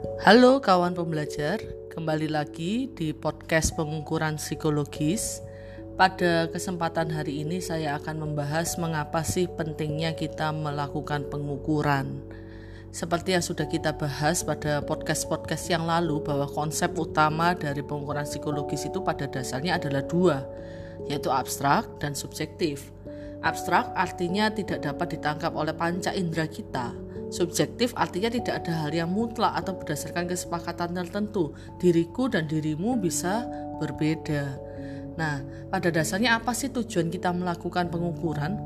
Halo kawan pembelajar, kembali lagi di podcast pengukuran psikologis. Pada kesempatan hari ini saya akan membahas mengapa sih pentingnya kita melakukan pengukuran. Seperti yang sudah kita bahas pada podcast-podcast yang lalu bahwa konsep utama dari pengukuran psikologis itu pada dasarnya adalah dua, yaitu abstrak dan subjektif. Abstrak artinya tidak dapat ditangkap oleh panca indera kita. Subjektif artinya tidak ada hal yang mutlak atau berdasarkan kesepakatan tertentu. Diriku dan dirimu bisa berbeda. Nah, pada dasarnya apa sih tujuan kita melakukan pengukuran?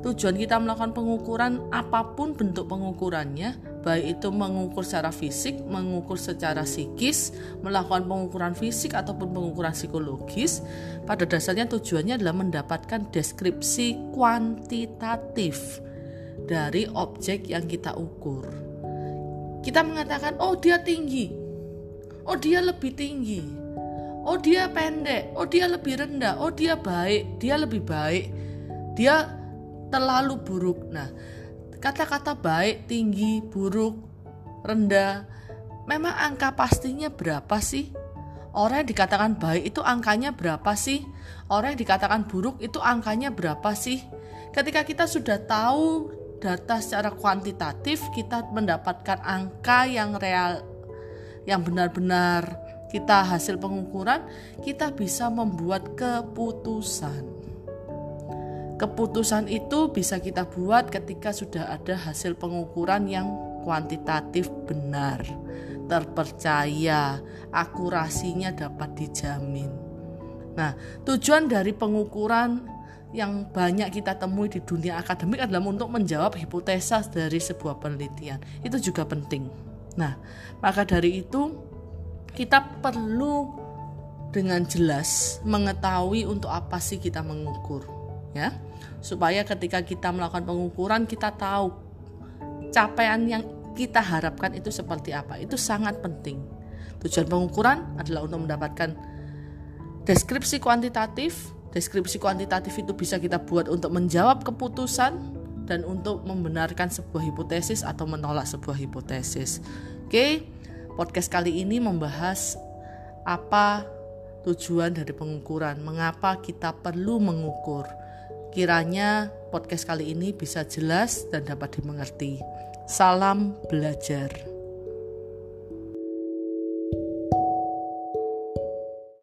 Tujuan kita melakukan pengukuran apa pun bentuk pengukurannya, baik itu mengukur secara fisik, mengukur secara psikis, melakukan pengukuran fisik ataupun pengukuran psikologis, pada dasarnya tujuannya adalah mendapatkan deskripsi kuantitatif dari objek yang kita ukur. Kita mengatakan, "Oh, dia tinggi." "Oh, dia lebih tinggi." "Oh, dia pendek." "Oh, dia lebih rendah." "Oh, dia baik." "Dia lebih baik." "Dia terlalu buruk. Nah, kata-kata baik, tinggi, buruk, rendah, memang angka pastinya berapa sih? Orang yang dikatakan baik itu angkanya berapa sih? Orang yang dikatakan buruk itu angkanya berapa sih? Ketika kita sudah tahu data secara kuantitatif, kita mendapatkan angka yang real, yang benar-benar kita hasil pengukuran, kita bisa membuat keputusan. Keputusan itu bisa kita buat ketika sudah ada hasil pengukuran yang kuantitatif benar, terpercaya, akurasinya dapat dijamin. Nah, tujuan dari pengukuran yang banyak kita temui di dunia akademik adalah untuk menjawab hipotesa dari sebuah penelitian. Itu juga penting. Nah, maka dari itu kita perlu dengan jelas mengetahui untuk apa sih kita mengukur ya supaya ketika kita melakukan pengukuran kita tahu capaian yang kita harapkan itu seperti apa itu sangat penting tujuan pengukuran adalah untuk mendapatkan deskripsi kuantitatif deskripsi kuantitatif itu bisa kita buat untuk menjawab keputusan dan untuk membenarkan sebuah hipotesis atau menolak sebuah hipotesis oke podcast kali ini membahas apa tujuan dari pengukuran, mengapa kita perlu mengukur. Kiranya podcast kali ini bisa jelas dan dapat dimengerti. Salam belajar.